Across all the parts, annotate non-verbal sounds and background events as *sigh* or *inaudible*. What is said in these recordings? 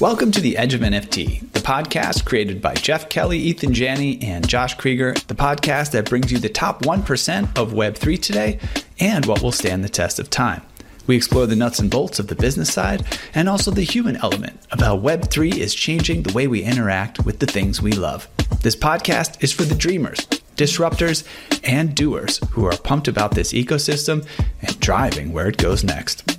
Welcome to The Edge of NFT, the podcast created by Jeff Kelly, Ethan Janney, and Josh Kriger, the podcast that brings you the top 1% of Web3 today and what will stand the test of time. We explore the nuts and bolts of the business side and also the human element of how Web3 is changing the way we interact with the things we love. This podcast is for the dreamers, disruptors, and doers who are pumped about this ecosystem and driving where it goes next.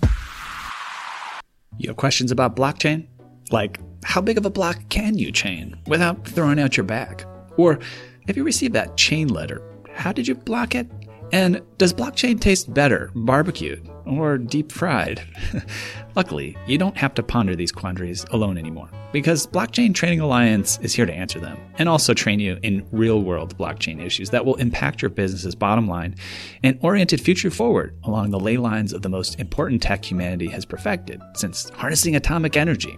You have questions about blockchain? Like, how big of a block can you chain without throwing out your back? Or if you received that chain letter, how did you block it? And does blockchain taste better barbecued or deep fried? *laughs* Luckily, you don't have to ponder these quandaries alone anymore because Blockchain Training Alliance is here to answer them and also train you in real world blockchain issues that will impact your business's bottom line and orient it future forward along the ley lines of the most important tech humanity has perfected since harnessing atomic energy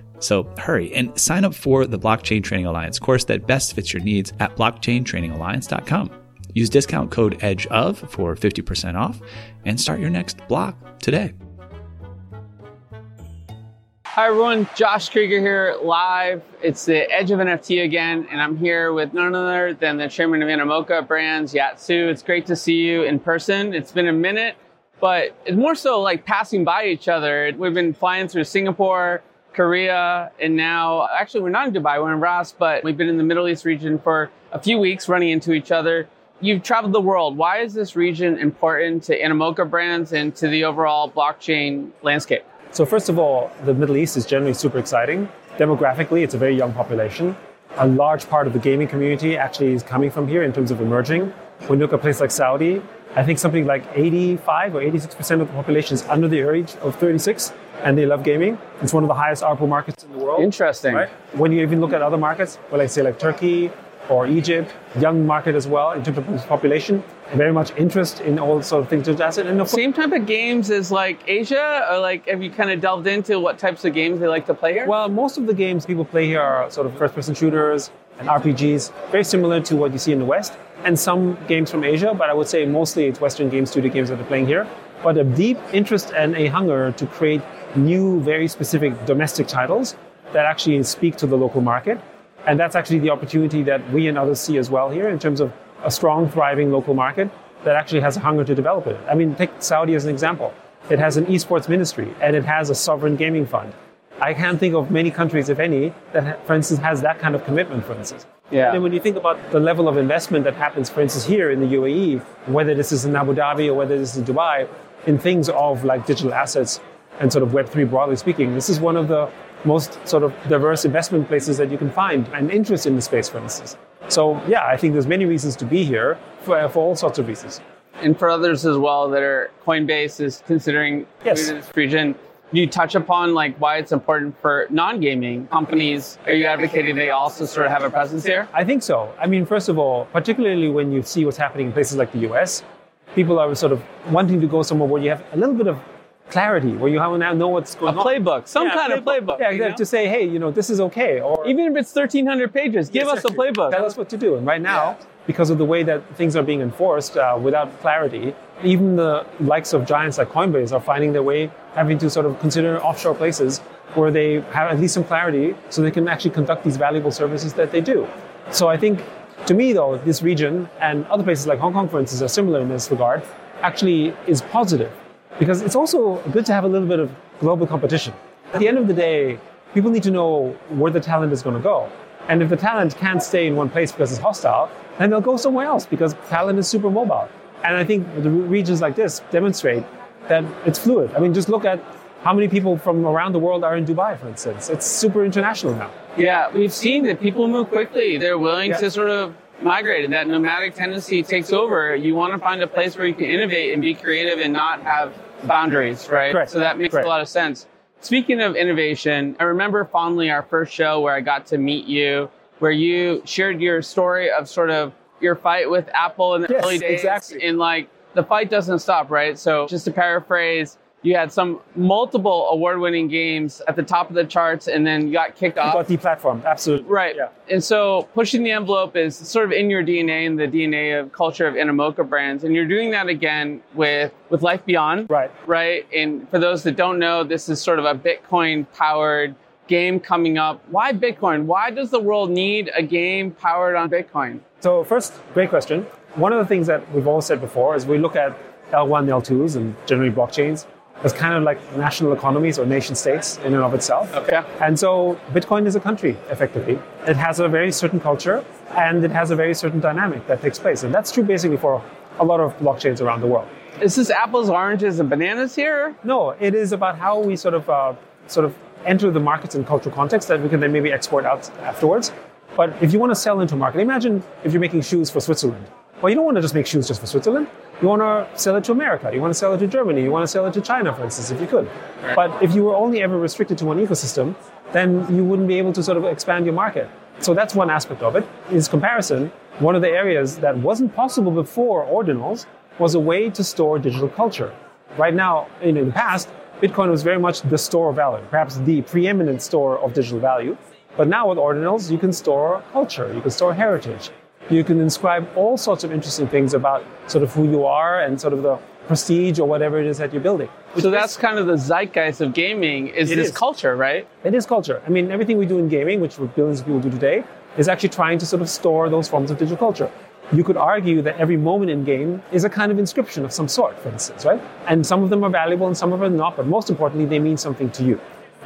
So hurry and sign up for the Blockchain Training Alliance course that best fits your needs at blockchaintrainingalliance.com. Use discount code EDGEOF for 50% off and start your next block today. Hi everyone, Josh Kriger here live. It's the Edge of NFT again, and I'm here with none other than the chairman of Animoca Brands, Yat Siu. It's great to see you in person. It's been a minute, but it's more so like passing by each other. We've been flying through Singapore, Korea, and now actually we're not in Dubai, we're in Ras, but we've been in the Middle East region for a few weeks running into each other. You've traveled the world. Why is this region important to Animoca brands and to the overall blockchain landscape? So first of all, the Middle East is generally super exciting. Demographically, it's a very young population. A large part of the gaming community actually is coming from here in terms of emerging. When you look at a place like Saudi, I think something like 85 or 86% of the population is under the age of 36 and they love gaming. It's one of the highest ARPU markets in the world. Interesting. Right? When you even look at other markets, well, I say like Turkey, or Egypt, young market as well in terms of population, very much interest in all sort of things to asset. And same type of games as like Asia, or like have you kind of delved into what types of games they like to play here? Well, most of the games people play here are sort of first-person shooters and RPGs, very similar to what you see in the West, and some games from Asia, but I would say mostly it's Western game studio games that they're playing here. But a deep interest and a hunger to create new, very specific domestic titles that actually speak to the local market and that's actually the opportunity that we and others see as well here in terms of a strong, thriving local market that actually has a hunger to develop it. I mean, take Saudi as an example. It has an esports ministry and it has a sovereign gaming fund. I can't think of many countries, if any, that, for instance, has that kind of commitment, for instance. Yeah. And when you think about the level of investment that happens, for instance, here in the UAE, whether this is in Abu Dhabi or whether this is in Dubai, in things of like digital assets and sort of Web3 broadly speaking, this is one of the most sort of diverse investment places that you can find and interest in the space, for instance. So yeah, I think there's many reasons to be here for, for all sorts of reasons. And for others as well that are Coinbase is considering yes. this region. You touch upon like why it's important for non-gaming companies. Are you advocating they also sort of have a presence here? I think so. I mean, first of all, particularly when you see what's happening in places like the US, people are sort of wanting to go somewhere where you have a little bit of clarity where you have now know what's going a on. A playbook, some yeah, kind playbook. of playbook. Yeah, you know? to say, hey, you know, this is okay. Or even if it's 1,300 pages, give us a playbook. Tell us what to do. And right now, yeah. Because of the way that things are being enforced uh, without clarity, even the likes of giants like Coinbase are finding their way having to sort of consider offshore places where they have at least some clarity so they can actually conduct these valuable services that they do. So I think, to me though, this region and other places like Hong Kong, for instance, are similar in this regard, actually is positive because it's also good to have a little bit of global competition. At the end of the day, people need to know where the talent is going to go. And if the talent can't stay in one place because it's hostile, then they'll go somewhere else because talent is super mobile. And I think the regions like this demonstrate that it's fluid. I mean, just look at how many people from around the world are in Dubai, for instance. It's super international now. Yeah, we've seen that people move quickly. They're willing yeah. to sort of migrate and that nomadic tendency takes over. You want to find a place where you can innovate and be creative and not have boundaries, right? Correct. So that makes Correct. a lot of sense. Speaking of innovation, I remember fondly our first show where I got to meet you where you shared your story of sort of your fight with Apple in the Yes, early days. exactly. And like the fight doesn't stop, right? So just to paraphrase, you had some multiple award-winning games at the top of the charts, and then you got kicked off. got deplatformed, absolutely. Right. Yeah. And so pushing the envelope is sort of in your DNA and the DNA of culture of Animoca brands. And you're doing that again with, with Life Beyond. Right. Right. And for those that don't know, this is sort of a Bitcoin powered game coming up. Why Bitcoin? Why does the world need a game powered on Bitcoin? So first, great question. One of the things that we've all said before is we look at L1, L2s, and generally blockchains as kind of like national economies or nation states in and of itself. Okay. And so Bitcoin is a country, effectively. It has a very certain culture and it has a very certain dynamic that takes place. And that's true basically for a lot of blockchains around the world. Is this apples, oranges, and bananas here? No, it is about how we sort of uh, sort of enter the markets in cultural context that we can then maybe export out afterwards. But if you want to sell into a market, imagine if you're making shoes for Switzerland. Well, you don't want to just make shoes just for Switzerland. You want to sell it to America. You want to sell it to Germany. You want to sell it to China, for instance, if you could. But if you were only ever restricted to one ecosystem, then you wouldn't be able to sort of expand your market. So that's one aspect of it. Is comparison. One of the areas that wasn't possible before ordinals was a way to store digital culture. Right now, in the past, Bitcoin was very much the store of value, perhaps the preeminent store of digital value. But now with ordinals, you can store culture, you can store heritage, you can inscribe all sorts of interesting things about sort of who you are and sort of the prestige or whatever it is that you're building. So that's kind of the zeitgeist of gaming is this is. culture, right? It is culture. I mean, everything we do in gaming, which billions of people do today, is actually trying to sort of store those forms of digital culture. You could argue that every moment in game is a kind of inscription of some sort, for instance, right? And some of them are valuable and some of them are not, but most importantly, they mean something to you.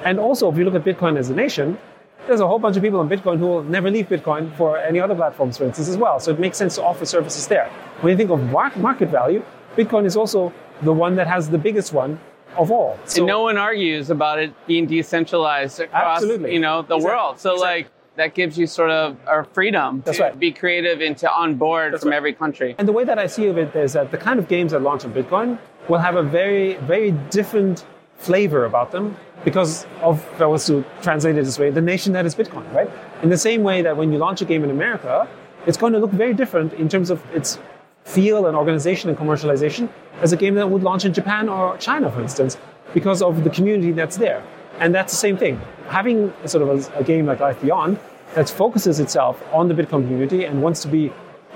And also, if you look at Bitcoin as a nation, there's a whole bunch of people on Bitcoin who will never leave Bitcoin for any other platforms, for instance, as well. So it makes sense to offer services there. When you think of market value, Bitcoin is also the one that has the biggest one of all. So and no one argues about it being decentralized across Absolutely. you know the Exactly. world. So Exactly. like that gives you sort of a freedom That's to right. be creative and to onboard That's from right. every country. And the way that I see of it is that the kind of games that launch on Bitcoin will have a very, very different flavor about them because of, if I was to translate it this way, the nation that is Bitcoin, right? In the same way that when you launch a game in America, it's going to look very different in terms of its feel and organization and commercialization as a game that would launch in Japan or China, for instance, because of the community that's there. And that's the same thing. Having sort of a, a game like Life Beyond that focuses itself on the Bitcoin community and wants to be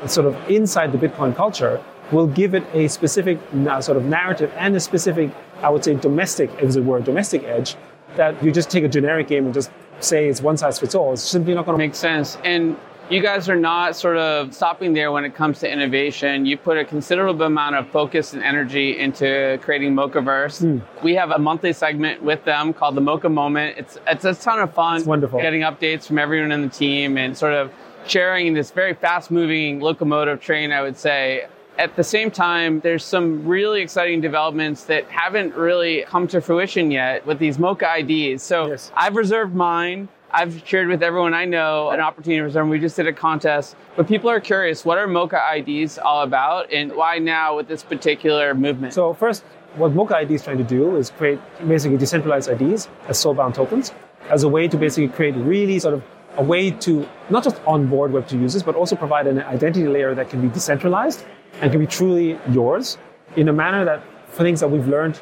sort of inside the Bitcoin culture will give it a specific sort of narrative and a specific, I would say, domestic, as it were, domestic edge that you just take a generic game and just say it's one size fits all. It's simply not going to make sense. And you guys are not sort of stopping there when it comes to innovation. You put a considerable amount of focus and energy into creating Mochaverse. Hmm. We have a monthly segment with them called the Mocha Moment. It's it's a ton of fun. It's wonderful. Getting updates from everyone in the team and sort of sharing this very fast moving locomotive train, I would say. At the same time, there's some really exciting developments that haven't really come to fruition yet with these Mocha IDs. So Yes. I've reserved mine. I've shared with everyone I know an opportunity reserve. We just did a contest, but people are curious. What are Mocha IDs all about, and why now with this particular movement? So first, what Mocha ID is trying to do is create basically decentralized IDs as soulbound tokens as a way to basically create really sort of a way to not just onboard Web2 users, but also provide an identity layer that can be decentralized and can be truly yours in a manner that for things that we've learned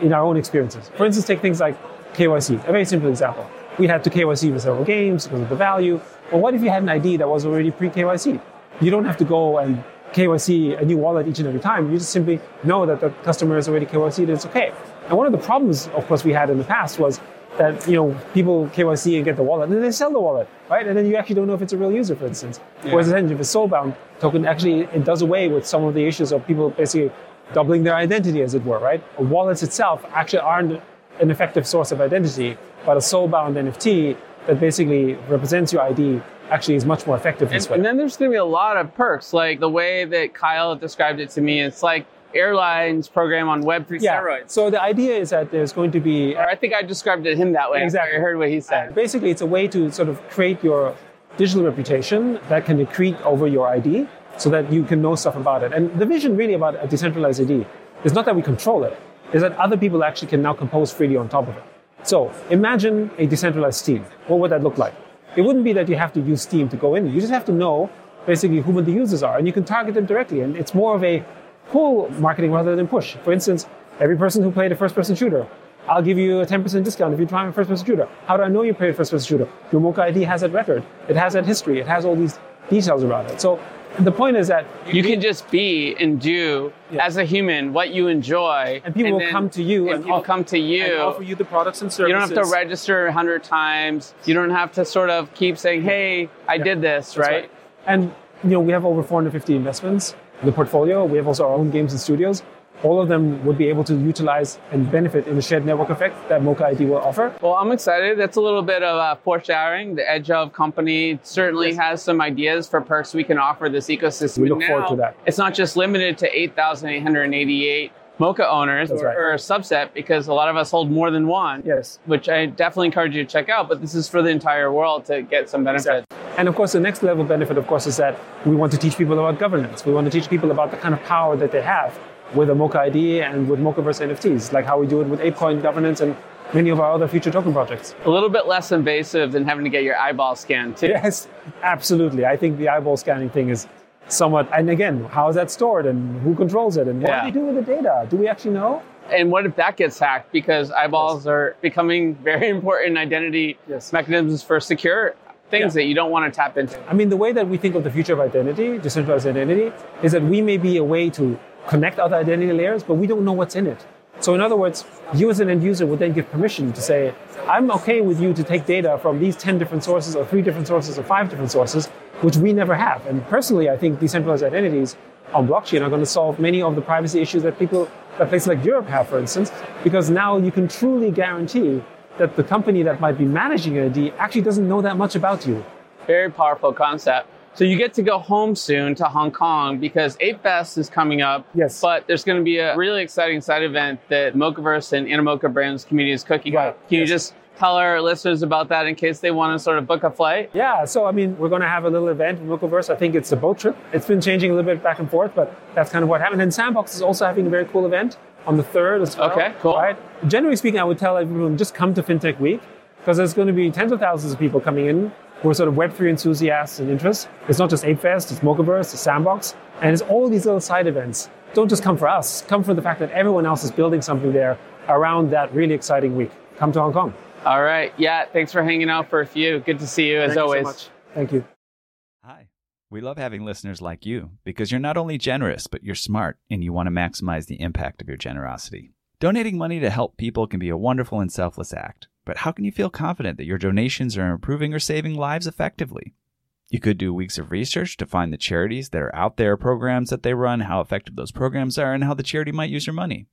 in our own experiences. For instance, take things like KYC, a very simple example. We had to KYC for several games because of the value. But what if you had an ID that was already pre-KYC? You don't have to go and KYC a new wallet each and every time. You just simply know that the customer is already KYC'd and it's okay. And one of the problems, of course, we had in the past was that you know people KYC and get the wallet, and then they sell the wallet, right? And then you actually don't know if it's a real user, for instance. Whereas then if it's soulbound token, actually it does away with some of the issues of people basically doubling their identity, as it were, right? Wallets itself actually aren't an effective source of identity, but a soulbound NFT that basically represents your ID actually is much more effective this And, way. and then there's going to be a lot of perks, like the way that Kyle described it to me. It's like airlines program on Web3 yeah. steroids. So the idea is that there's going to be Or I think I described it to him that way. Exactly. I heard what he said. Basically, it's a way to sort of create your digital reputation that can accrete over your ID so that you can know stuff about it. And the vision really about a decentralized ID is not that we control it, is that other people actually can now compose freely on top of it. So imagine a decentralized Steam. What would that look like? it wouldn't be that you have to use Steam to go in. You just have to know basically who the users are, and you can target them directly. And it's more of a pull marketing rather than push. For instance, every person who played a first-person shooter, I'll give you a 10% discount if you try a first-person shooter. How do I know you played a first-person shooter? Your Mocha ID has that record. It has that history. It has all these details around it. So the point is that you can just be and do Yeah. as a human what you enjoy, And people will come to you and, and people off- come to you. and offer you the products and services. you don't have to register a hundred times. You don't have to sort of keep saying, "Hey, I did this," That's right? And you know, we have over 450 investments in the portfolio. We have also our own games and studios. All of them would be able to utilize and benefit in the shared network effect that Mocha ID will offer. Well, I'm excited. That's a little bit of uh, foreshadowing. The Edge of company certainly Yes. has some ideas for perks we can offer this ecosystem. We look And forward to that. It's not just limited to 8,888 Mocha owners or, right. or a subset because a lot of us hold more than one. Yes. Which I definitely encourage you to check out. But this is for the entire world to get some benefit. And of course, the next level benefit, of course, is that we want to teach people about governance. We want to teach people about the kind of power that they have with a Mocha ID and with Mochaverse NFTs, like how we do it with ApeCoin governance and many of our other future token projects. A little bit less invasive than having to get your eyeball scanned too. Yes, absolutely. I think the eyeball scanning thing is somewhat, and again, how is that stored and who controls it and what Yeah. do they do with the data? Do we actually know? And what if that gets hacked? Because eyeballs are becoming very *laughs* important identity Yes. mechanisms for secure things Yeah. that you don't want to tap into. I mean, the way that we think of the future of identity, decentralized identity, is that we may be a way to connect other identity layers, but we don't know what's in it. So, in other words, you as an end user would then give permission to say, I'm okay with you to take data from these 10 different sources, or three different sources, or five different sources, which we never have. And personally, I think decentralized identities on blockchain are going to solve many of the privacy issues that people, that places like Europe have, for instance, because now you can truly guarantee that the company that might be managing your ID actually doesn't know that much about you. Very powerful concept. So you get to go home soon to Hong Kong because Ape Fest is coming up. Yes. But there's going to be a really exciting side event that Mochaverse and Animoca Brands community is cooking Right. up. Can you just tell our listeners about that in case they want to sort of book a flight? Yeah, so I mean, we're going to have a little event in Mochaverse. I think it's a boat trip. It's been changing a little bit back and forth, but that's kind of what happened. And Sandbox is also having a very cool event on the 3rd as well. Okay, cool. Right? Generally speaking, I would tell everyone just come to FinTech Week because there's going to be tens of thousands of people coming in who are sort of Web3 enthusiasts and interests. It's not just ApeFest, it's Mochaverse, it's Sandbox, and it's all these little side events. Don't just come for us, come for the fact that everyone else is building something there around that really exciting week. Come to Hong Kong. All right. Yeah. Thanks for hanging out for a few. Good to see you as Thank you so always. much. Thank you. Hi. We love having listeners like you because you're not only generous, but you're smart and you want to maximize the impact of your generosity. Donating money to help people can be a wonderful and selfless act, but how can you feel confident that your donations are improving or saving lives effectively? You could do weeks of research to find the charities that are out there, programs that they run, how effective those programs are, and how the charity might use your money.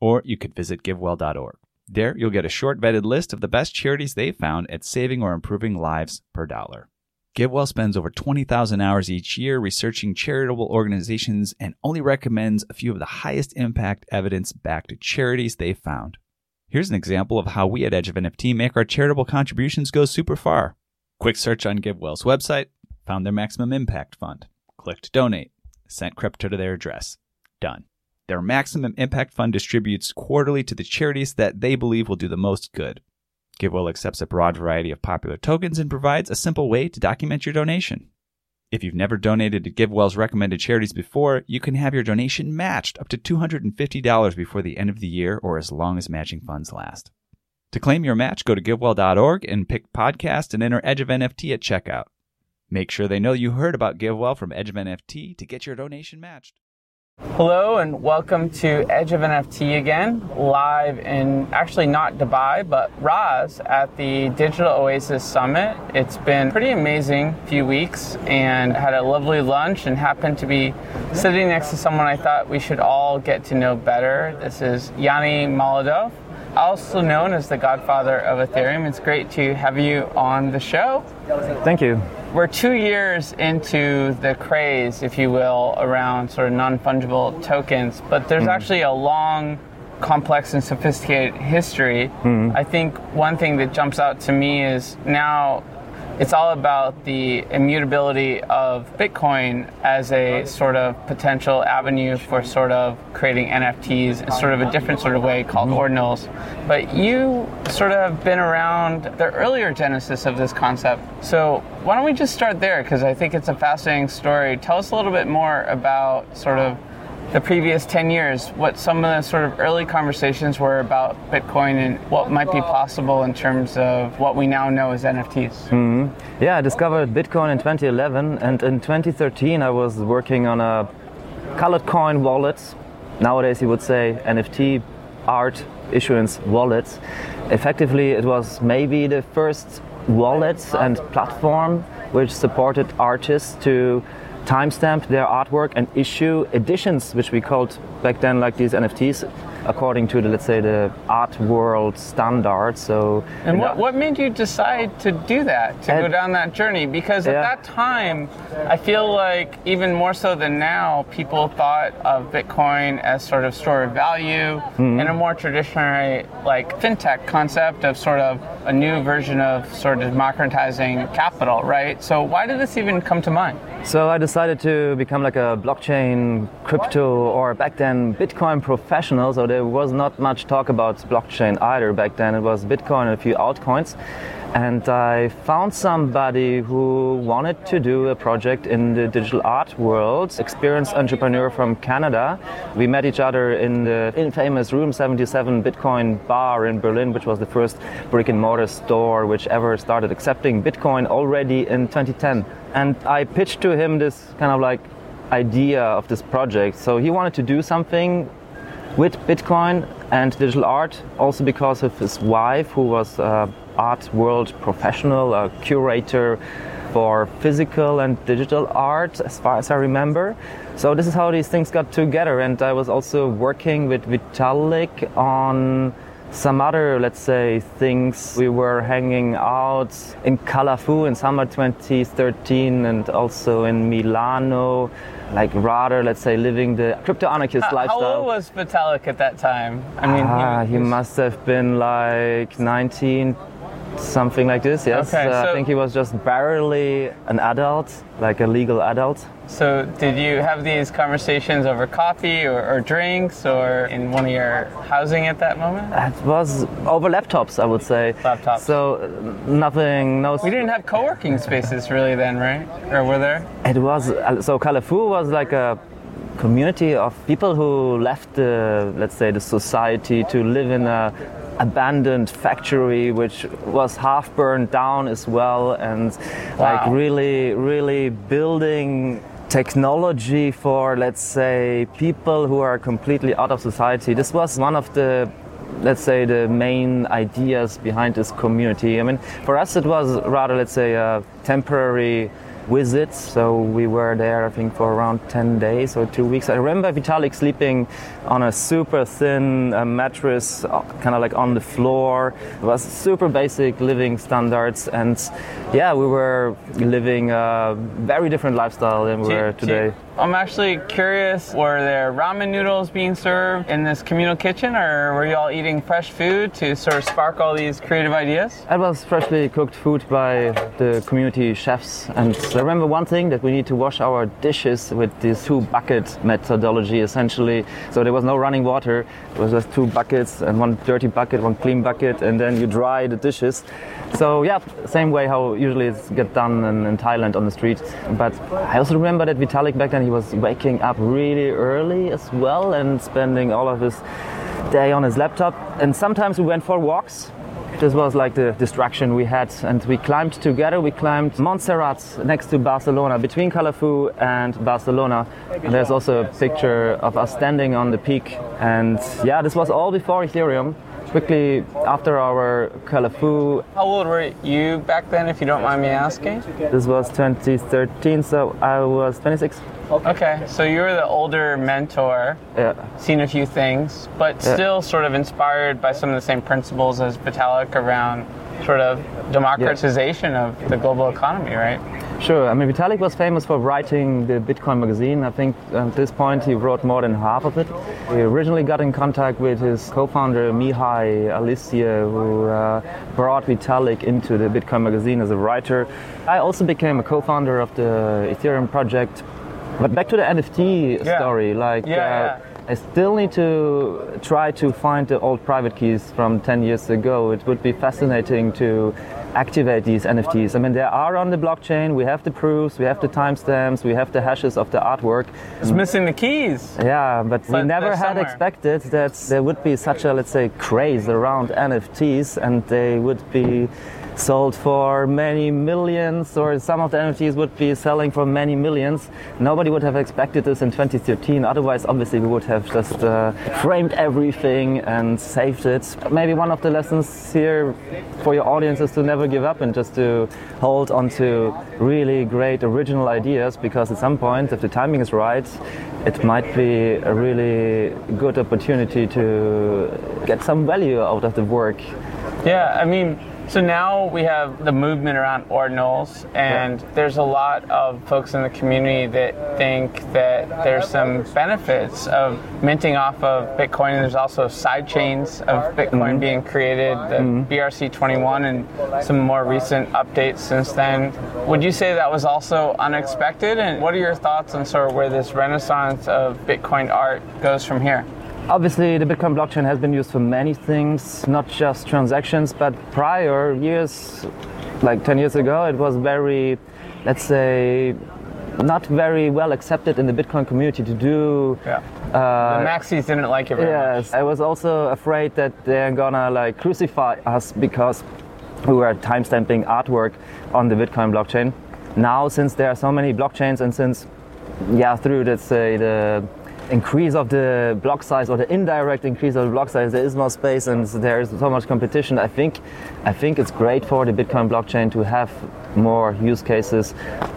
Or you could visit givewell.org. There, you'll get a short vetted list of the best charities they've found at saving or improving lives per dollar. GiveWell spends over 20,000 hours each year researching charitable organizations and only recommends a few of the highest impact evidence backed charities they've found. Here's an example of how we at Edge of NFT make our charitable contributions go super far. Quick search on GiveWell's website, found their maximum impact fund, clicked donate, sent crypto to their address. Done. Their maximum impact fund distributes quarterly to the charities that they believe will do the most good. GiveWell accepts a broad variety of popular tokens and provides a simple way to document your donation. If you've never donated to GiveWell's recommended charities before, you can have your donation matched up to $250 before the end of the year or as long as matching funds last. To claim your match, go to givewell.org and pick podcast and enter Edge of NFT at checkout. Make sure they know you heard about GiveWell from Edge of NFT to get your donation matched. Hello and welcome to Edge of NFT again, live in actually not Dubai, but Raz at the Digital Oasis Summit. It's been pretty amazing few weeks and had a lovely lunch and happened to be sitting next to someone I thought we should all get to know better. This is Yanni Malahov, also known as the godfather of Ethereum. It's great to have you on the show. Thank you. We're two years into the craze, if you will, around sort of non fungible tokens, but there's mm. actually a long, complex, and sophisticated history. Mm. I think one thing that jumps out to me is now it's all about the immutability of Bitcoin as a sort of potential avenue for sort of creating NFTs in sort of a different sort of way called ordinals. But you sort of been around the earlier genesis of this concept. So why don't we just start there? Because I think it's a fascinating story. Tell us a little bit more about sort of the previous 10 years, what some of the sort of early conversations were about Bitcoin and what might be possible in terms of what we now know as NFTs. Mm-hmm. Yeah, I discovered Bitcoin in 2011, and in 2013 I was working on a colored coin wallet. Nowadays you would say NFT art issuance wallet. Effectively, it was maybe the first wallet and platform which supported artists to timestamp their artwork and issue editions, which we called back then like these NFTs, according to the let's say the art world standard. So and what, what made you decide to do that to go down that journey? Because at yeah. that time, I feel like even more so than now, people thought of Bitcoin as sort of store of value mm-hmm. in a more traditional like fintech concept of sort of a new version of sort of democratizing capital, right? So why did this even come to mind? So I decided to become like a blockchain, crypto, or back then Bitcoin professional. So there was not much talk about blockchain either back then. It was Bitcoin and a few altcoins. And I found somebody who wanted to do a project in the digital art world, experienced entrepreneur from Canada. We met each other in the infamous Room 77 Bitcoin bar in Berlin, which was the first brick and mortar store which ever started accepting Bitcoin already in 2010. And I pitched to him this kind of like idea of this project. So he wanted to do something with Bitcoin and digital art, also because of his wife, who was an art world professional, a curator for physical and digital art, as far as I remember. So this is how these things got together. And I was also working with Vitalik on some other, let's say, things. We were hanging out in Calafou in summer 2013 and also in Milano, like rather, let's say, living the crypto anarchist how, lifestyle. How old was Vitalik at that time? I mean, ah, he, he must have been like 19, something like this. Yes, okay, uh, so I think he was just barely an adult, like a legal adult. So, did you have these conversations over coffee or, or, drinks, or in one of your housing at that moment? It was over laptops, I would say. Laptops. So, nothing. No. We didn't have co-working spaces really then, right? Or were there? It was. Uh, so, Calafou was like a community of people who left the, let's say, the society to live in a abandoned factory which was half burned down as well and wow. like really really building technology for let's say people who are completely out of society this was one of the let's say the main ideas behind this community i mean for us it was rather let's say a temporary visits. So we were there, I think, for around 10 days or two weeks. I remember Vitalik sleeping on a super thin uh, mattress, uh, kind of like on the floor. It was super basic living standards. And yeah, we were living a very different lifestyle than we are today. I'm actually curious were there ramen noodles being served in this communal kitchen, or were you all eating fresh food to sort of spark all these creative ideas? It was freshly cooked food by the community chefs. And I remember one thing that we need to wash our dishes with this two bucket methodology essentially. So there was no running water, it was just two buckets and one dirty bucket, one clean bucket, and then you dry the dishes. So yeah, same way how usually it's get done in, in Thailand on the street. But I also remember that Vitalik back then he was waking up really early as well and spending all of his day on his laptop. And sometimes we went for walks. This was like the distraction we had, and we climbed together. We climbed Montserrat next to Barcelona, between Calafou and Barcelona. And there's also a picture of us standing on the peak. And yeah, this was all before Ethereum quickly after our Calafou. How old were you back then, if you don't mind me asking? This was 2013, so I was 26. Okay, so you were the older mentor, yeah. seen a few things, but yeah. still sort of inspired by some of the same principles as Vitalik around sort of democratization yeah. of the global economy, right? Sure. I mean, Vitalik was famous for writing the Bitcoin magazine. I think at this point he wrote more than half of it. He originally got in contact with his co-founder Mihai Alisie, who uh, brought Vitalik into the Bitcoin magazine as a writer. I also became a co-founder of the Ethereum project. But back to the NFT Yeah. story, like. Yeah, uh. I still need to try to find the old private keys from 10 years ago. It would be fascinating to activate these NFTs. I mean, they are on the blockchain. We have the proofs, we have the timestamps, we have the hashes of the artwork. It's missing the keys. Yeah, but we never had somewhere. expected that there would be such a, let's say, craze around NFTs and they would be sold for many millions or some of the NFTs would be selling for many millions. Nobody would have expected this in 2013. Otherwise, obviously, we would have just uh, framed everything and saved it. Maybe one of the lessons here for your audience is to never give up and just to hold on to really great original ideas because at some point, if the timing is right, it might be a really good opportunity to get some value out of the work. Yeah, I mean, so now we have the movement around ordinals, and there's a lot of folks in the community that think that there's some benefits of minting off of Bitcoin. And there's also side chains of Bitcoin mm-hmm. being created, the mm-hmm. BRC21, and some more recent updates since then. Would you say that was also unexpected? And what are your thoughts on sort of where this renaissance of Bitcoin art goes from here? Obviously, the Bitcoin blockchain has been used for many things, not just transactions, but prior years, like 10 years ago, it was very, let's say, not very well accepted in the Bitcoin community to do. Yeah. Uh, the Maxis didn't like it very much. Yes, I was also afraid that they're gonna like crucify us because we were timestamping artwork on the Bitcoin blockchain. Now, since there are so many blockchains and since, yeah, through let's say the increase of the block size or the indirect increase of the block size, there is more space and there is so much competition. I think, I think it's great for the Bitcoin blockchain to have more use cases.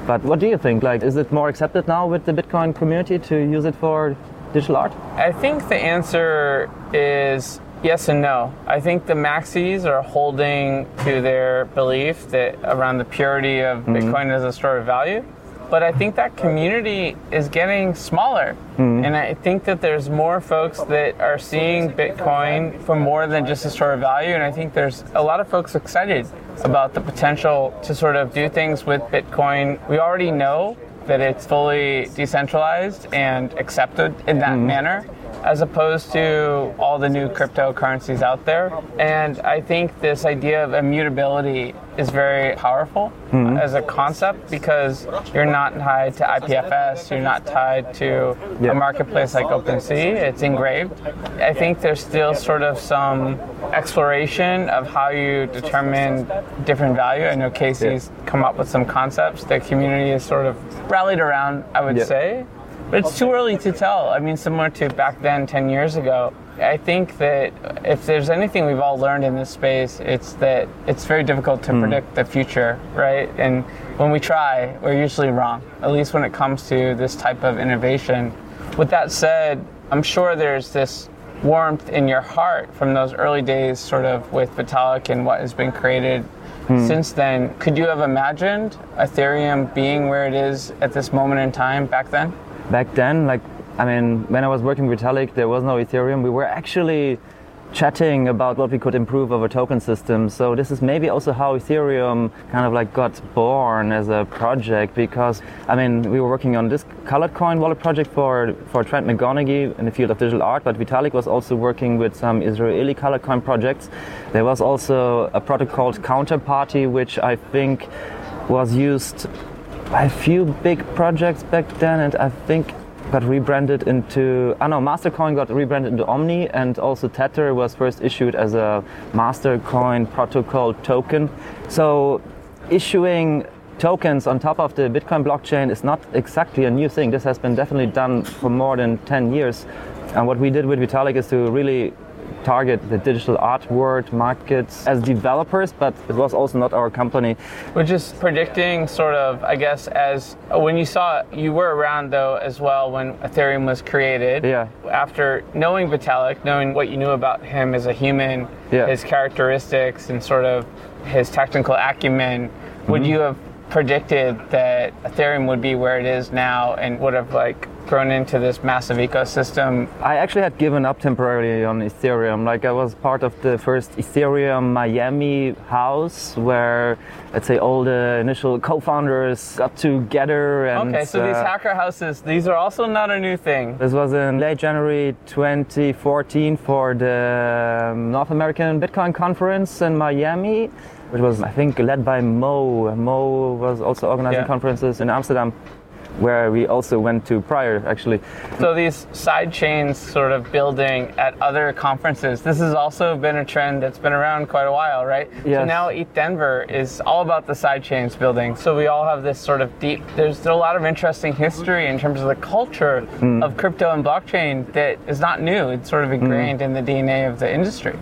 But what do you think? Like, is it more accepted now with the Bitcoin community to use it for digital art? I think the answer is yes and no. I think the maxis are holding to their belief that around the purity of mm-hmm. Bitcoin as a store of value. But I think that community is getting smaller. Hmm. And I think that there's more folks that are seeing Bitcoin for more than just a store of value. And I think there's a lot of folks excited about the potential to sort of do things with Bitcoin. We already know that it's fully decentralized and accepted in that hmm. manner as opposed to all the new cryptocurrencies out there. And I think this idea of immutability is very powerful hmm. as a concept because you're not tied to IPFS, you're not tied to Yeah. a marketplace like OpenSea, it's engraved. I think there's still sort of some exploration of how you determine different value. I know Casey's come up with some concepts that community is sort of rallied around, I would Yeah. say. But it's too early to tell. I mean, similar to back then, 10 years ago, I think that if there's anything we've all learned in this space, it's that it's very difficult to hmm. predict the future, right? And when we try, we're usually wrong, at least when it comes to this type of innovation. With that said, I'm sure there's this warmth in your heart from those early days, sort of with Vitalik and what has been created hmm. since then. Could you have imagined Ethereum being where it is at this moment in time back then? Back then, like, I mean, when I was working with Vitalik, there was no Ethereum. We were actually chatting about what we could improve of a token system. So this is maybe also how Ethereum kind of like got born as a project because I mean we were working on this colored coin wallet project for for Trent McConaghy in the field of digital art, but Vitalik was also working with some Israeli colored coin projects. There was also a product called Counterparty, which I think was used a few big projects back then, and I think got rebranded into. Ah, I know Mastercoin got rebranded into Omni, and also Tether was first issued as a Mastercoin protocol token. So, issuing tokens on top of the Bitcoin blockchain is not exactly a new thing. This has been definitely done for more than 10 years. And what we did with Vitalik is to really target the digital art world markets as developers, but it was also not our company. We're just predicting, sort of, I guess, as when you saw, you were around though as well when Ethereum was created. Yeah. After knowing Vitalik, knowing what you knew about him as a human, Yeah. his characteristics, and sort of his technical acumen, would mm-hmm. you have predicted that Ethereum would be where it is now and would have like grown into this massive ecosystem. I actually had given up temporarily on Ethereum. Like I was part of the first Ethereum Miami house where, let's say, all the initial co-founders got together. And, okay, so uh, these hacker houses, these are also not a new thing. This was in late January 2014 for the um, North American Bitcoin conference in Miami which was I think led by Mo. Mo was also organizing yeah. conferences in Amsterdam where we also went to prior actually. So these side chains sort of building at other conferences, this has also been a trend that's been around quite a while, right? Yes. So now ETH Denver is all about the side chains building. So we all have this sort of deep, there's a lot of interesting history in terms of the culture mm. of crypto and blockchain that is not new. It's sort of ingrained mm. in the DNA of the industry.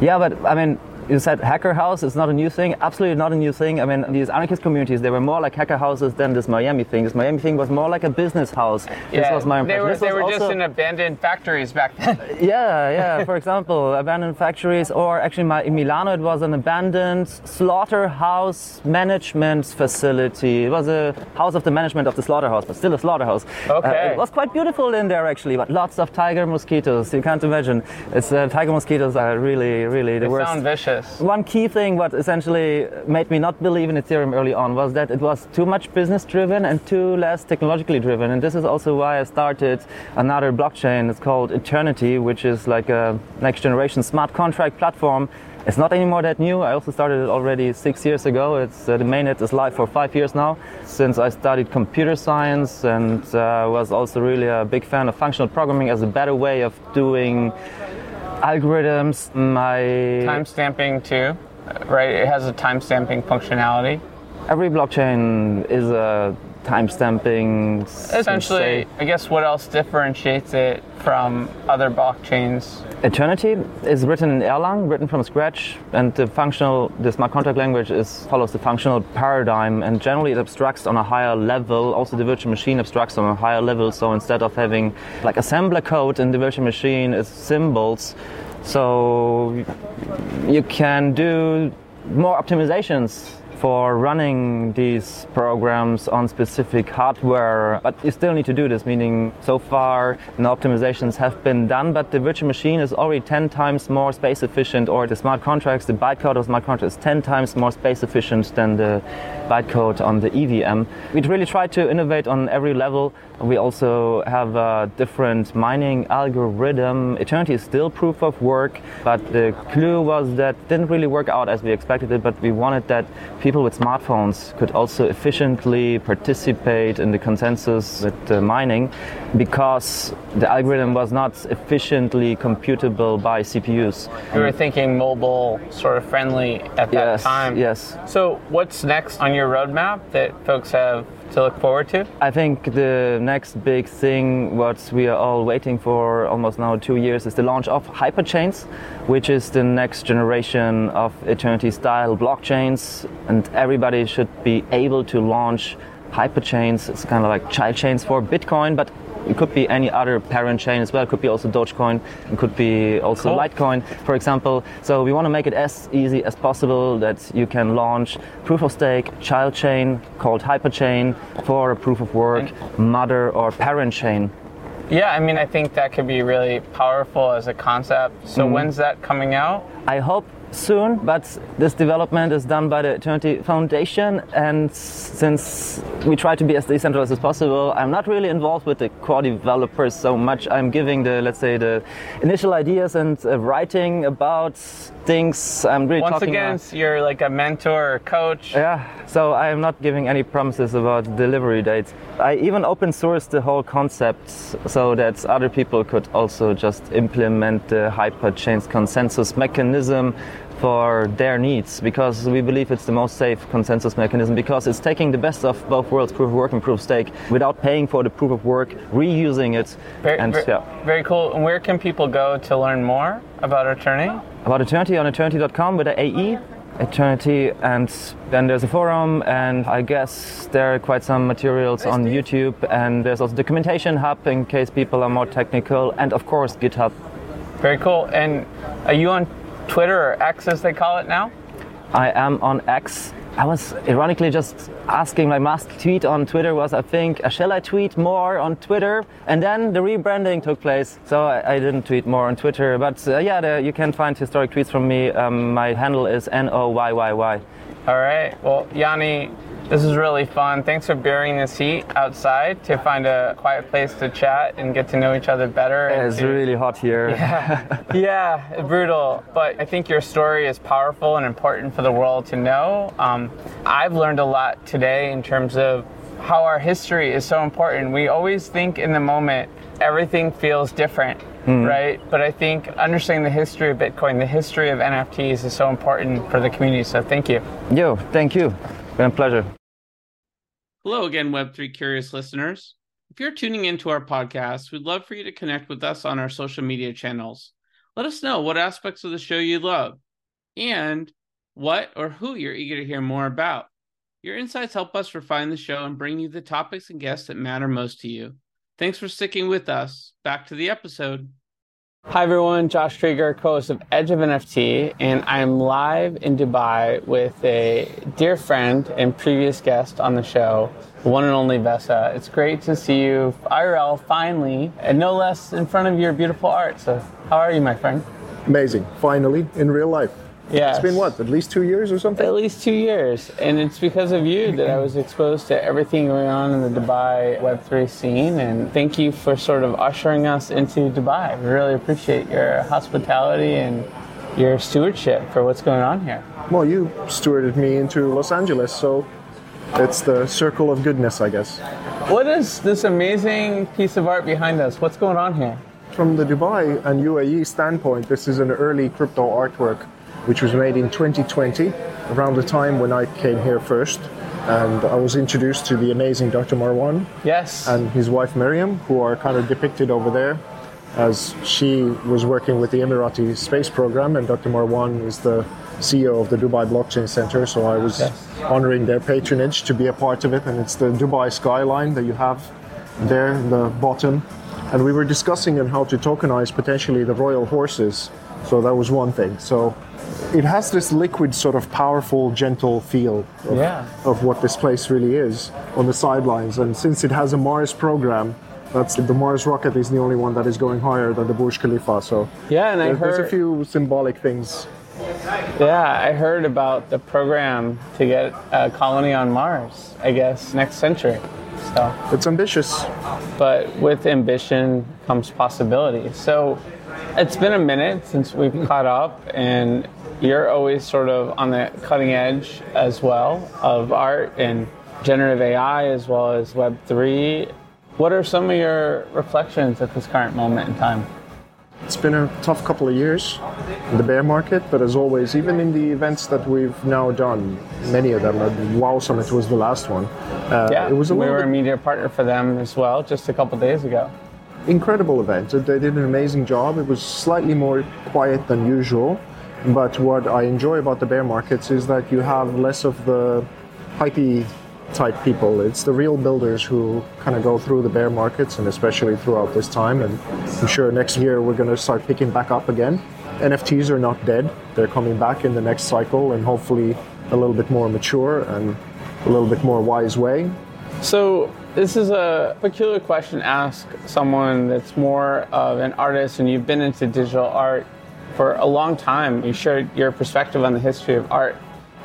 Yeah, but I mean, you said hacker house is not a new thing. Absolutely not a new thing. I mean, these anarchist communities, they were more like hacker houses than this Miami thing. This Miami thing was more like a business house. Yeah, this was my impression. They were, they were just in abandoned factories back then. *laughs* yeah, yeah. For example, abandoned factories, or actually in Milano, it was an abandoned slaughterhouse management facility. It was a house of the management of the slaughterhouse, but still a slaughterhouse. Okay. Uh, it was quite beautiful in there actually, but lots of tiger mosquitoes. You can't imagine. It's uh, tiger mosquitoes are really, really the they worst. Sound vicious. One key thing what essentially made me not believe in Ethereum early on was that it was too much business driven and too less technologically driven. And this is also why I started another blockchain. It's called Aeternity, which is like a next generation smart contract platform. It's not anymore that new. I also started it already six years ago. It's uh, the mainnet is live for five years now. Since I studied computer science and uh, was also really a big fan of functional programming as a better way of doing algorithms, my timestamping too, right? It has a timestamping functionality. Every blockchain is a timestamping. Essentially, I guess what else differentiates it from other blockchains? Aeternity is written in Erlang, written from scratch, and the functional, the smart contract language is follows the functional paradigm, and generally it abstracts on a higher level. Also, the virtual machine abstracts on a higher level. So instead of having like assembler code in the virtual machine, it's symbols. So you can do more optimizations for running these programs on specific hardware, but you still need to do this, meaning so far no optimizations have been done, but the virtual machine is already 10 times more space efficient, or the smart contracts, the bytecode of smart contracts is 10 times more space efficient than the bytecode on the EVM. We really try to innovate on every level. We also have a different mining algorithm. Aeternity is still proof of work, but the clue was that didn't really work out as we expected it, but we wanted that people with smartphones could also efficiently participate in the consensus with uh, mining because the algorithm was not efficiently computable by CPUs. We were thinking mobile sort of friendly at that yes, time. Yes. So, what's next on your roadmap that folks have to look forward to? I think the next big thing, what we are all waiting for almost now two years, is the launch of Hyperchains, which is the next generation of Aeternity style blockchains. And everybody should be able to launch Hyperchains. It's kind of like child chains for Bitcoin, but it could be any other parent chain as well. It could be also Dogecoin. It could be also cool. Litecoin, for example. So we want to make it as easy as possible that you can launch proof of stake child chain called Hyperchain for a proof of work mother or parent chain. Yeah, I mean, I think that could be really powerful as a concept. So mm-hmm. when's that coming out? I hope soon, but this development is done by the Aeternity Foundation. And since we try to be as decentralized as possible, I'm not really involved with the core developers so much. I'm giving the, let's say, the initial ideas and uh, writing about things. I'm really Once again, about, you're like a mentor or coach. Yeah, so I am not giving any promises about delivery dates. I even open sourced the whole concept so that other people could also just implement the hyperchains consensus mechanism for their needs because we believe it's the most safe consensus mechanism because it's taking the best of both worlds, proof of work and proof of stake, without paying for the proof of work, reusing it. Very, and, very, yeah. very cool. And where can people go to learn more about Aeternity? About Aeternity on aeternity.com with the AE. Aeternity, and then there's a forum, and I guess there are quite some materials on YouTube, and there's also documentation hub in case people are more technical, and of course GitHub. Very cool. And are you on Twitter or X as they call it now? I am on X. I was ironically just asking my last tweet on Twitter was I think uh, shall I tweet more on Twitter and then the rebranding took place so I, I didn't tweet more on Twitter but uh, yeah the, you can find historic tweets from me um, my handle is N O Y Y Y. All right well Yanni this is really fun. Thanks for bearing this heat outside to find a quiet place to chat and get to know each other better. Yeah, it's to, really hot here. *laughs* Yeah, yeah, brutal. But I think your story is powerful and important for the world to know. Um, I've learned a lot today in terms of how our history is so important. We always think in the moment everything feels different, mm. right? But I think understanding the history of Bitcoin, the history of NFTs is so important for the community. So thank you. Yo, thank you. Been a pleasure. Hello again, Web3 curious listeners. If you're tuning into our podcast, we'd love for you to connect with us on our social media channels. Let us know what aspects of the show you love and what or who you're eager to hear more about. Your insights help us refine the show and bring you the topics and guests that matter most to you. Thanks for sticking with us. Back to the episode. Hi everyone, Josh Kriger, co-host of Edge of NFT, and I'm live in Dubai with a dear friend and previous guest on the show, the one and only Vesa. It's great to see you IRL finally, and no less in front of your beautiful art. So, how are you, my friend? Amazing, finally in real life. Yeah. It's been what, at least two years or something? At least two years. And it's because of you that I was exposed to everything going on in the Dubai Web3 scene. And thank you for sort of ushering us into Dubai. We really appreciate your hospitality and your stewardship for what's going on here. Well, you stewarded me into Los Angeles, so it's the circle of goodness, I guess. What is this amazing piece of art behind us? What's going on here? From the Dubai and UAE standpoint, this is an early crypto artwork which was made in 2020, around the time when I came here first. And I was introduced to the amazing Dr. Marwan. Yes. And his wife Miriam, who are kind of depicted over there, as she was working with the Emirati space program, and Dr. Marwan is the CEO of the Dubai Blockchain Center. So I was yes. honoring their patronage to be a part of it. And it's the Dubai skyline that you have there in the bottom. And we were discussing on how to tokenize potentially the royal horses. So that was one thing. So it has this liquid, sort of powerful, gentle feel of, yeah. of what this place really is on the sidelines. And since it has a Mars program, that's the Mars rocket is the only one that is going higher than the Burj Khalifa. So yeah, and I there's, heard there's a few symbolic things. Yeah, I heard about the program to get a colony on Mars. I guess next century. So it's ambitious, but with ambition comes possibility. So it's been a minute since we've caught up, and you're always sort of on the cutting edge as well of art and generative AI as well as Web3. What are some of your reflections at this current moment in time? It's been a tough couple of years in the bear market, but as always, even in the events that we've now done, many of them, Wow Summit was the last one. Uh, yeah, it was a we were a media partner for them as well just a couple days ago. Incredible event. They did an amazing job. It was slightly more quiet than usual, but what I enjoy about the bear markets is that you have less of the hypey type people. It's the real builders who kind of go through the bear markets and especially throughout this time. And I'm sure next year we're going to start picking back up again. NFTs are not dead. They're coming back in the next cycle and hopefully a little bit more mature and a little bit more wise way. So this is a peculiar question to ask someone that's more of an artist and you've been into digital art for a long time. You shared your perspective on the history of art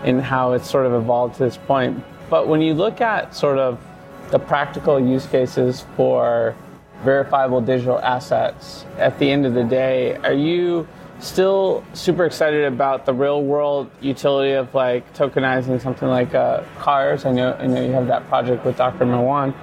and how it's sort of evolved to this point. But when you look at sort of the practical use cases for verifiable digital assets, at the end of the day, are you still super excited about the real world utility of like tokenizing something like uh, cars? I know, I know you have that project with Dr. Marwan.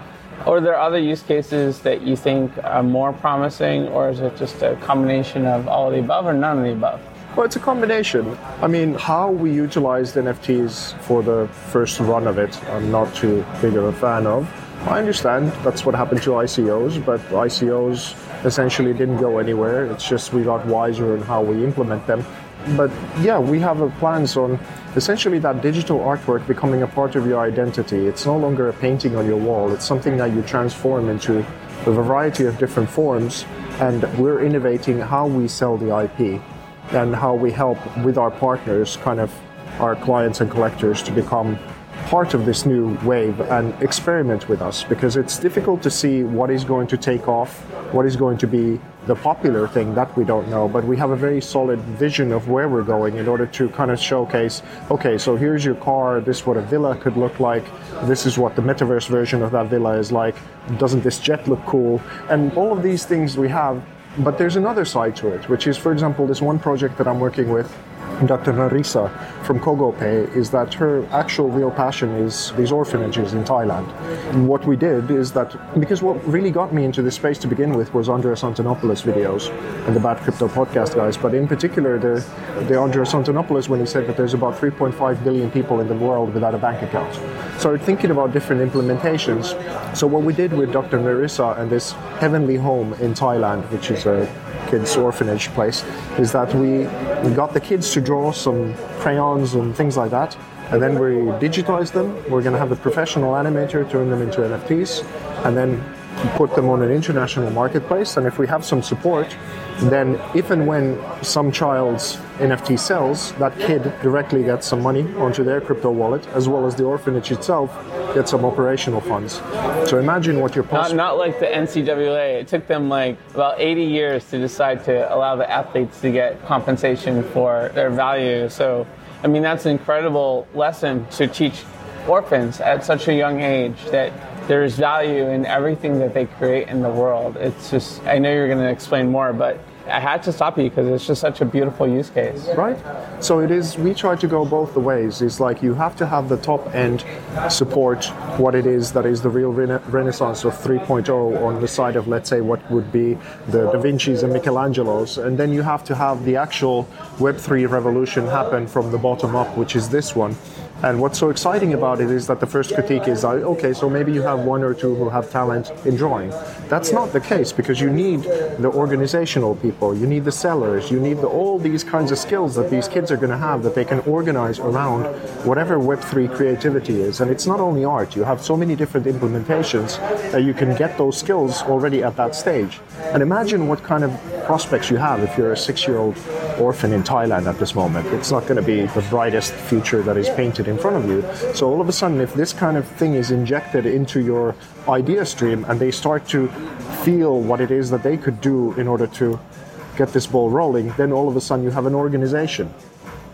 Or are there other use cases that you think are more promising, or is it just a combination of all of the above or none of the above? Well, it's a combination. I mean, how we utilized NFTs for the first run of it, I'm not too big of a fan of. I understand that's what happened to ICOs, but ICOs essentially didn't go anywhere. It's just we got wiser in how we implement them. But yeah, we have plans on essentially that digital artwork becoming a part of your identity. It's no longer a painting on your wall, it's something that you transform into a variety of different forms. And we're innovating how we sell the IP and how we help with our partners kind of our clients and collectors to become part of this new wave and experiment with us because it's difficult to see what is going to take off, what is going to be the popular thing that we don't know, but we have a very solid vision of where we're going in order to kind of showcase okay, so here's your car, this is what a villa could look like, this is what the metaverse version of that villa is like, doesn't this jet look cool? And all of these things we have, but there's another side to it, which is, for example, this one project that I'm working with Dr. Narisa from Kogope is that her actual real passion is these orphanages in Thailand. And what we did is that because what really got me into this space to begin with was Andreas Antonopoulos videos and the Bad Crypto podcast guys, but in particular the the Andreas Antonopoulos when he said that there's about 3.5 billion people in the world without a bank account. Started thinking about different implementations. So what we did with Dr. Narisa and this Heavenly Home in Thailand, which is a kids orphanage place, is that we got the kids to draw some crayons and things like that. And then we digitize them. We're going to have a professional animator turn them into NFTs and then put them on an international marketplace. And if we have some support, then if and when some child's NFT sells, that kid directly gets some money onto their crypto wallet, as well as the orphanage itself gets some operational funds. So imagine what your not, not like the NCAA. It took them like about 80 years to decide to allow the athletes to get compensation for their value. So, I mean, that's an incredible lesson to teach orphans at such a young age that there's value in everything that they create in the world. It's just, I know you're going to explain more, but I had to stop you because it's just such a beautiful use case. Right. So it is. We try to go both the ways. It's like you have to have the top end support what it is that is the real rena- renaissance of 3.0 on the side of let's say what would be the Da Vinci's and Michelangelos, and then you have to have the actual Web3 revolution happen from the bottom up, which is this one. And what's so exciting about it is that the first critique is, uh, okay, so maybe you have one or two who have talent in drawing. That's not the case because you need the organizational people, you need the sellers, you need the, all these kinds of skills that these kids are going to have that they can organize around whatever Web3 creativity is. And it's not only art, you have so many different implementations that you can get those skills already at that stage. And imagine what kind of prospects you have if you're a six year old orphan in Thailand at this moment. It's not going to be the brightest future that is painted in front of you. So all of a sudden, if this kind of thing is injected into your idea stream and they start to feel what it is that they could do in order to get this ball rolling, then all of a sudden you have an organization.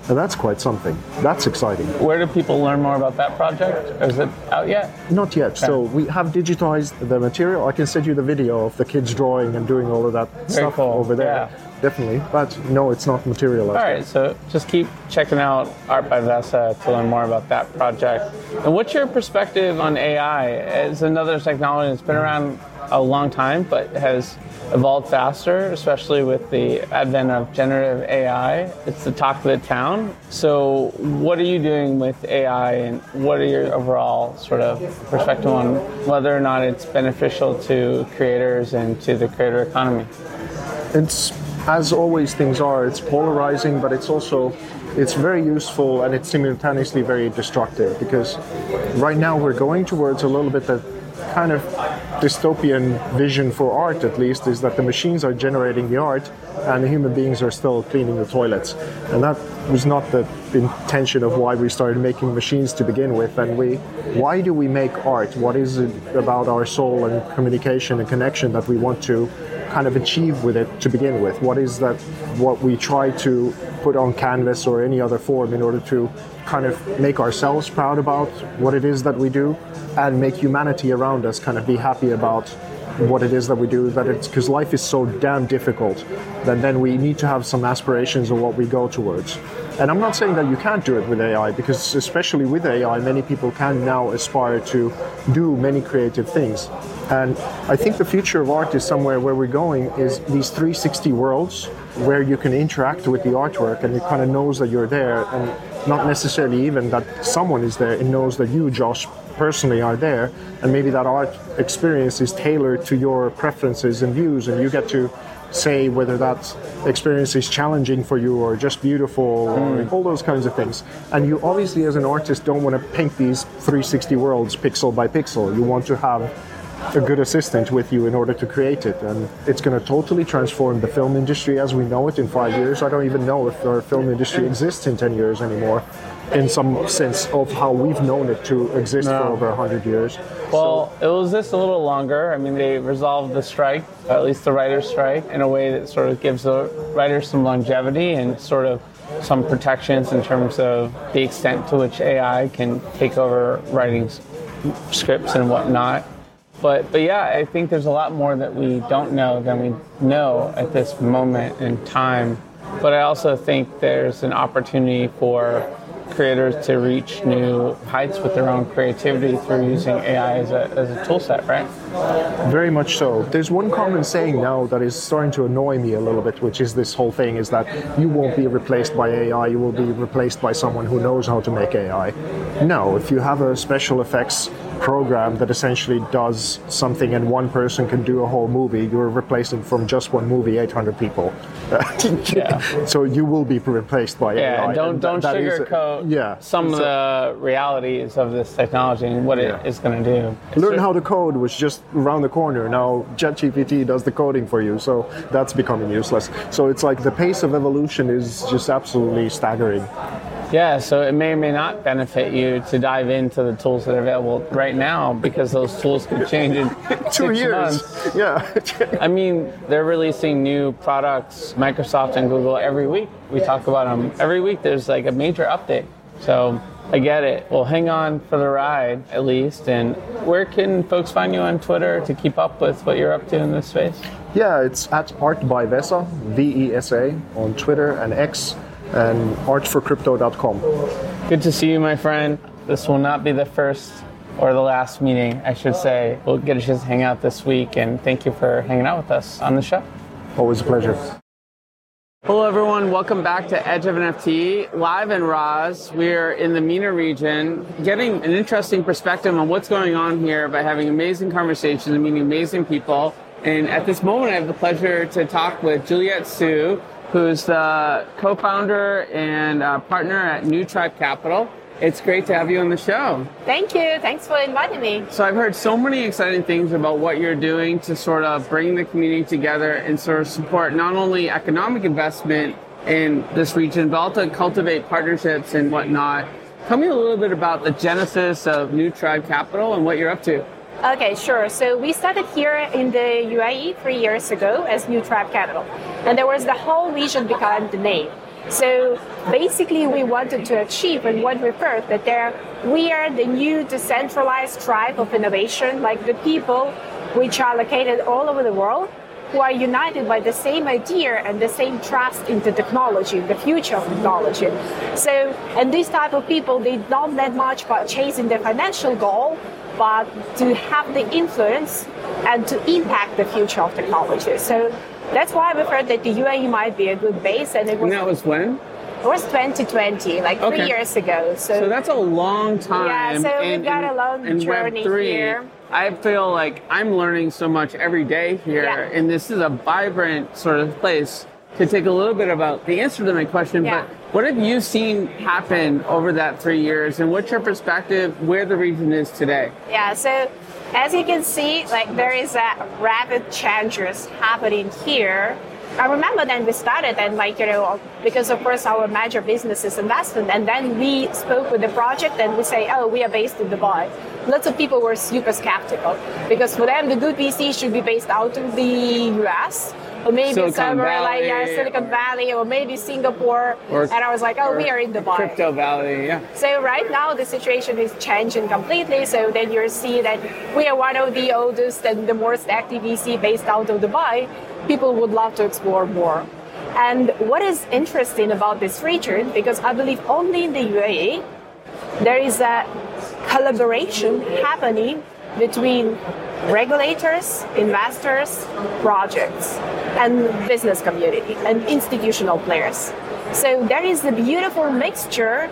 And that's quite something. That's exciting. Where do people learn more about that project? Is it out yet? Not yet. So we have digitized the material. I can send you the video of the kids drawing and doing all of that Very stuff cool. over there. Yeah. Definitely. But no, it's not materialized. All right, so just keep checking out Art by Vesa to learn more about that project. And what's your perspective on AI? It's another technology that's been around a long time, but has evolved faster, especially with the advent of generative AI. It's the talk of the town. So, what are you doing with AI, and what are your overall sort of perspective on whether or not it's beneficial to creators and to the creator economy? it's as always things are it's polarizing but it's also it's very useful and it's simultaneously very destructive because right now we're going towards a little bit that kind of dystopian vision for art at least is that the machines are generating the art and the human beings are still cleaning the toilets. And that was not the intention of why we started making machines to begin with. And we why do we make art? What is it about our soul and communication and connection that we want to kind of achieve with it to begin with? What is that what we try to put on canvas or any other form in order to kind of make ourselves proud about what it is that we do and make humanity around us kind of be happy about what it is that we do? That it's because life is so damn difficult that then we need to have some aspirations of what we go towards. And i'm not saying that you can't do it with ai because especially with ai many people can now aspire to do many creative things and i think the future of art is somewhere where we're going is these 360 worlds where you can interact with the artwork and it kind of knows that you're there and not necessarily even that someone is there. It knows that you josh personally are there and maybe that art experience is tailored to your preferences and views and you get to say whether that experience is challenging for you or just beautiful or mm. all those kinds of things. And you obviously as an artist don't want to paint these 360 worlds pixel by pixel. You want to have a good assistant with you in order to create it and it's going to totally transform the film industry as we know it in five years i don't even know if our film industry exists in 10 years anymore in some sense of how we've known it to exist for over 100 years. Well, it was just a little longer. I mean, they resolved the strike, at least the writer's strike, in a way that sort of gives the writers some longevity and sort of some protections in terms of the extent to which AI can take over writing scripts and whatnot. But, but yeah, I think there's a lot more that we don't know than we know at this moment in time. But I also think there's an opportunity for creators to reach new heights with their own creativity through using AI as a, as a tool set, right? Very much so. There's one common saying now that is starting to annoy me a little bit, which is this whole thing is that you won't be replaced by AI, you will be replaced by someone who knows how to make AI. No, if you have a special effects program that essentially does something and one person can do a whole movie, you're replacing from just one movie 800 people. *laughs* Yeah. *laughs* so you will be replaced by Yeah, AI. don't and that- don't that sugarcoat yeah. some of So- the realities of this technology and what Yeah. it is going to do. Learn how to code was just around the corner. Now ChatGPT does the coding for you, so that's becoming useless. So it's like the pace of evolution is just absolutely staggering. Yeah, so it may or may not benefit you to dive into the tools that are available right now because those tools could change in *laughs* Two six years. months. Yeah. I mean, they're releasing new products, Microsoft and Google, every week. We talk about them every week. There's like a major update. So I get it. Well, hang on for the ride at least. And where can folks find you on Twitter to keep up with what you're up to in this space? yeah, it's at Art by Vesa, V E S A, on Twitter and X, and artforcrypto.com. Good to see you, my friend. This will not be the first or the last meeting, I should say. We'll get a chance to hang out this week, and thank you for hanging out with us on the show. Always a pleasure. Hello, everyone. Welcome back to Edge of NFT, live in Roz. We're in the MENA region, getting an interesting perspective on what's going on here by having amazing conversations and meeting amazing people. And at this moment, I have the pleasure to talk with Juliet Su, who's the co-founder and uh, partner at New Tribe Capital. It's great to have you on the show. Thank you. Thanks for inviting me. So I've heard so many exciting things about what you're doing to sort of bring the community together and sort of support not only economic investment in this region, but also cultivate partnerships and whatnot. Tell me a little bit about the genesis of New Tribe Capital and what you're up to. Okay, sure. So we started here in the UAE three years ago as New Tribe Capital, and there was the whole vision behind the name. So basically, we wanted to achieve and what we heard that there we are the new decentralized tribe of innovation, like the people which are located all over the world who are united by the same idea and the same trust into technology, the future of technology. So, and these type of people, they don't that much about chasing their financial goal, but to have the influence and to impact the future of technology. So that's why we thought that the UAE might be a good base, and it was, And that was when? it was 2020, like Okay. three years ago. So, So that's a long time. Yeah, so we've got a long journey Web3. here. I feel like I'm learning so much every day here, Yeah. and this is a vibrant sort of place to take a little bit about the answer to my question. Yeah. But what have you seen happen over that three years, and what's your perspective where the region is today? Yeah, so as you can see, like there is a rapid changes happening here. I remember then we started and like, you know, because of course our major business is investment and then we spoke with the project and we say, oh, we are based in Dubai. Lots of people were super skeptical because for them the good VC should be based out of the US or maybe Silicon somewhere like yeah, Silicon or- Valley or maybe Singapore. Or- and I was like, oh, we are in Dubai. Crypto Valley, yeah. So right now the situation is changing completely. So then you see that we are one of the oldest and the most active VC based out of Dubai. People would love to explore more. And what is interesting about this region, because I believe only in the UAE there is a collaboration happening between regulators, investors, projects, and business community and institutional players. So there is a beautiful mixture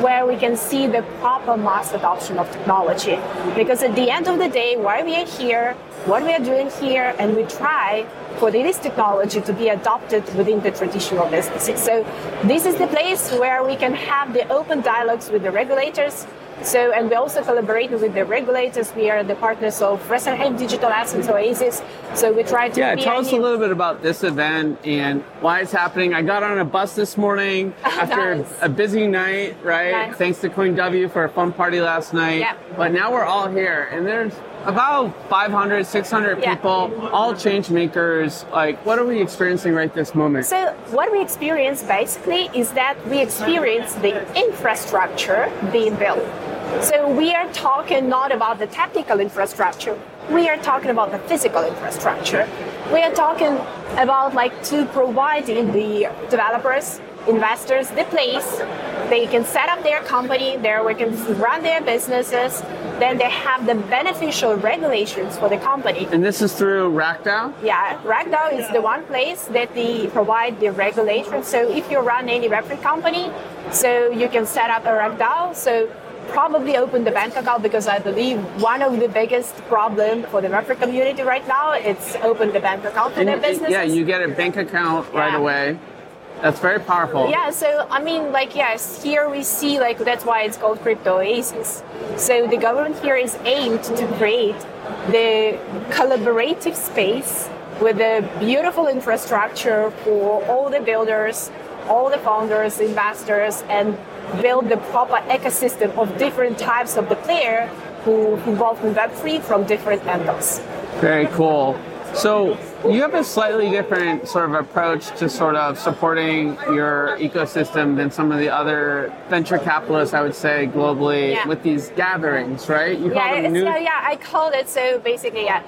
where we can see the proper mass adoption of technology. Because at the end of the day, why we are here, what we are doing here, and we try for this technology to be adopted within the traditional businesses. So this is the place where we can have the open dialogues with the regulators, So, and we also collaborate with the regulators. We are the partners of Ras Al Khaimah Digital Assets Oasis. So we try to Yeah, tell us a little bit about this event and why it's happening. I got on a bus this morning *laughs* after Nice. a busy night, right? Nice. Thanks to CoinW for a fun party last night. Yeah. But now we're all here and there's about 500, 600 Yeah. people, all change makers. Like, what are we experiencing right this moment? So what we experience basically is that we experience the infrastructure being built. So we are talking not about the technical infrastructure. We are talking about the physical infrastructure. We are talking about like to providing the developers, investors the place. They can set up their company there, we can run their businesses. Then they have the beneficial regulations for the company. and this is through RAK DAO? Yeah, RAK DAO is the one place that they provide the regulation. So if you run any Web3 company, so you can set up a RAK DAO. So probably open the bank account because I believe one of the biggest problem for the Web3 community right now it's open the bank account for And their businesses. yeah, you get a bank account right Yeah. away. That's very powerful. Yeah, so I mean, like, yes, here we see, like, that's why it's called Crypto Oasis. So the government here is aimed to create the collaborative space with a beautiful infrastructure for all the builders, all the founders, investors, and build the proper ecosystem of different types of the player who who involved in Web3 from different angles. Very cool. So you have a slightly different sort of approach to sort of supporting your ecosystem than some of the other venture capitalists, I would say, globally Yeah. with these gatherings, right? You call Yeah, them new- yeah, yeah, I call it so basically, yeah.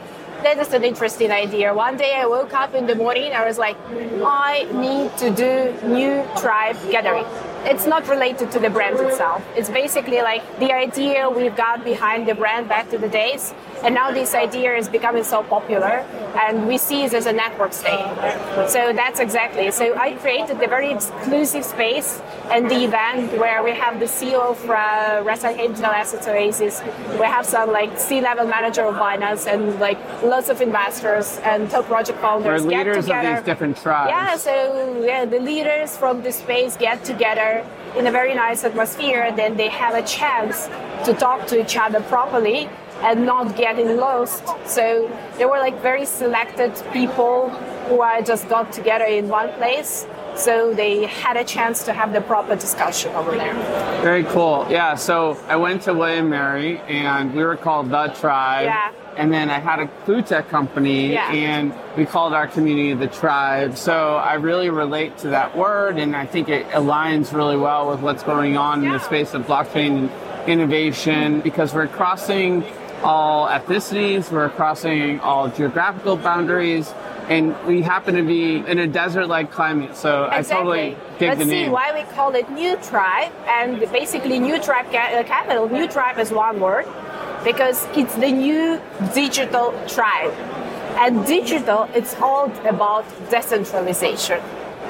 That is an interesting idea. One day I woke up in the morning, I was like, I need to do new tribe gathering. It's not related to the brand itself. It's basically like the idea we've got behind the brand back to the days, and now this idea is becoming so popular, and we see it as a network state. So that's exactly. So I created the very exclusive space and the event where we have the CEO of uh, Resa Digital Assets Oasis. We have some like C-level manager of Binance and like lots of investors and top project founders get leaders of together. these different tribes. Yeah, so yeah, the leaders from the space get together in a very nice atmosphere. Then they have a chance to talk to each other properly and not getting lost. So there were like very selected people who I just got together in one place. So they had a chance to have the proper discussion over there. Very cool. Yeah, so I went to William Mary and we were called The Tribe. Yeah. And then I had a food tech company Yeah. and we called our community the tribe. So I really relate to that word and I think it aligns really well with what's going on in the space of blockchain innovation because we're crossing all ethnicities, we're crossing all geographical boundaries, and we happen to be in a desert like climate. So I totally dig Let's the see why we call it New Tribe, and basically New Tribe uh, capital. New Tribe is one word because it's the new digital tribe, and digital it's all about decentralization.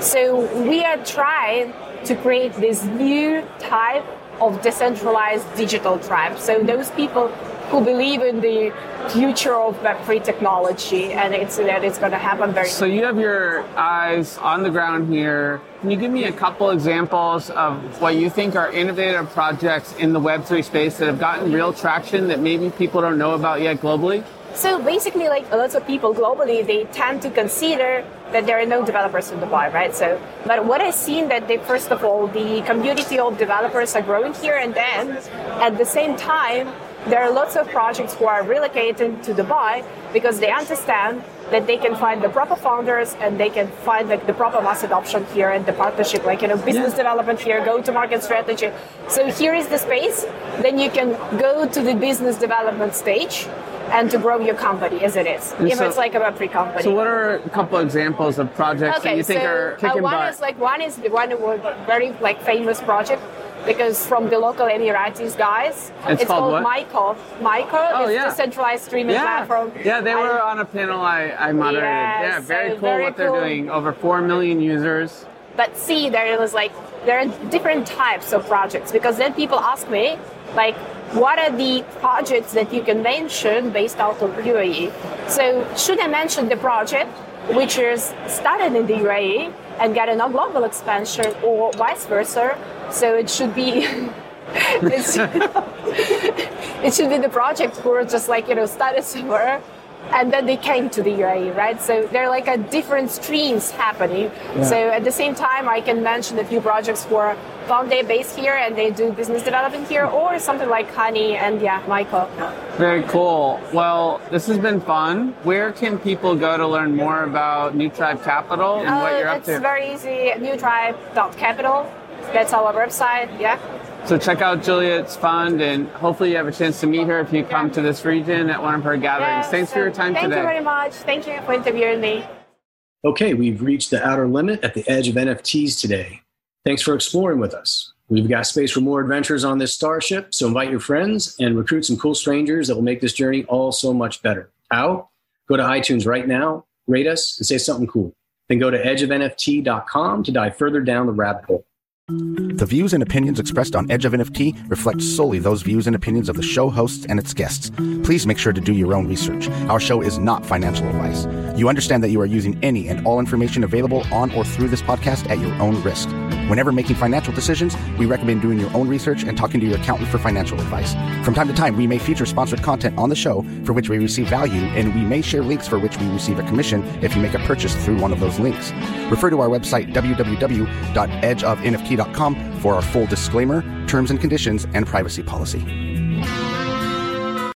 So we are trying to create this new type of decentralized digital tribe. So those people who believe in the future of Web3 technology and it's that it's going to happen very soon. So you have your eyes on the ground here. Can you give me a couple examples of what you think are innovative projects in the Web3 space that have gotten real traction that maybe people don't know about yet globally? So basically, like lots of people globally, they tend to consider that there are no developers in Dubai, right? So, but what I've seen that they, first of all, the community of developers are growing here, and then at the same time, there are lots of projects who are relocating to Dubai because they understand that they can find the proper founders and they can find like the proper mass adoption here and the partnership, like you know, business development here, go-to-market strategy. So here is the space. Then you can go to the business development stage and to grow your company as it is, And if so- it's like a Web3 company. So what are a couple examples of projects that you think so are uh, kicking one butt? is like one is the one very like famous project because from the local Emiratis guys. It's called what? Myco. Myco Oh, is yeah. decentralized streaming yeah, platform. yeah, they I- were on a panel I, I moderated. Yeah, yeah, very so cool very what they're doing. Over four million users. but see there was like there are different types of projects because then people ask me like what are the projects that you can mention based out of UAE so should I mention the project which is started in the UAE and get a global expansion or vice versa. So it should be *laughs* *laughs* it should be the project who just like, you know, started somewhere and then they came to the UAE, right? So there are like a different streams happening. Yeah. So at the same time, I can mention a few projects for Bondi based here and they do business development here, or something like Honey and yeah, Michael. Very cool. Well, this has been fun. Where can people go to learn more about New Tribe Capital and uh, what you're up to? It's very easy. Newtribe.capital. That's our website. Yeah. So check out Juliet's fund, and hopefully you have a chance to meet her if you come yeah. to this region at one of her gatherings. Yes, Thanks so for your time thank today. Thank you very much. Thank you for interviewing me. Okay, we've reached the outer limit at the edge of NFTs today. Thanks for exploring with us. We've got space for more adventures on this starship, so invite your friends and recruit some cool strangers that will make this journey all so much better. How? Go to iTunes right now, rate us, and say something cool. Then go to edgeofnft.com to dive further down the rabbit hole. The views and opinions expressed on Edge of NFT reflect solely those views and opinions of the show hosts and its guests. Please make sure to do your own research. Our show is not financial advice. You understand that you are using any and all information available on or through this podcast at your own risk. Whenever making financial decisions, we recommend doing your own research and talking to your accountant for financial advice. From time to time, we may feature sponsored content on the show for which we receive value, and we may share links for which we receive a commission if you make a purchase through one of those links. Refer to our website, www.edgeofnft.com, for our full disclaimer, terms and conditions, and privacy policy.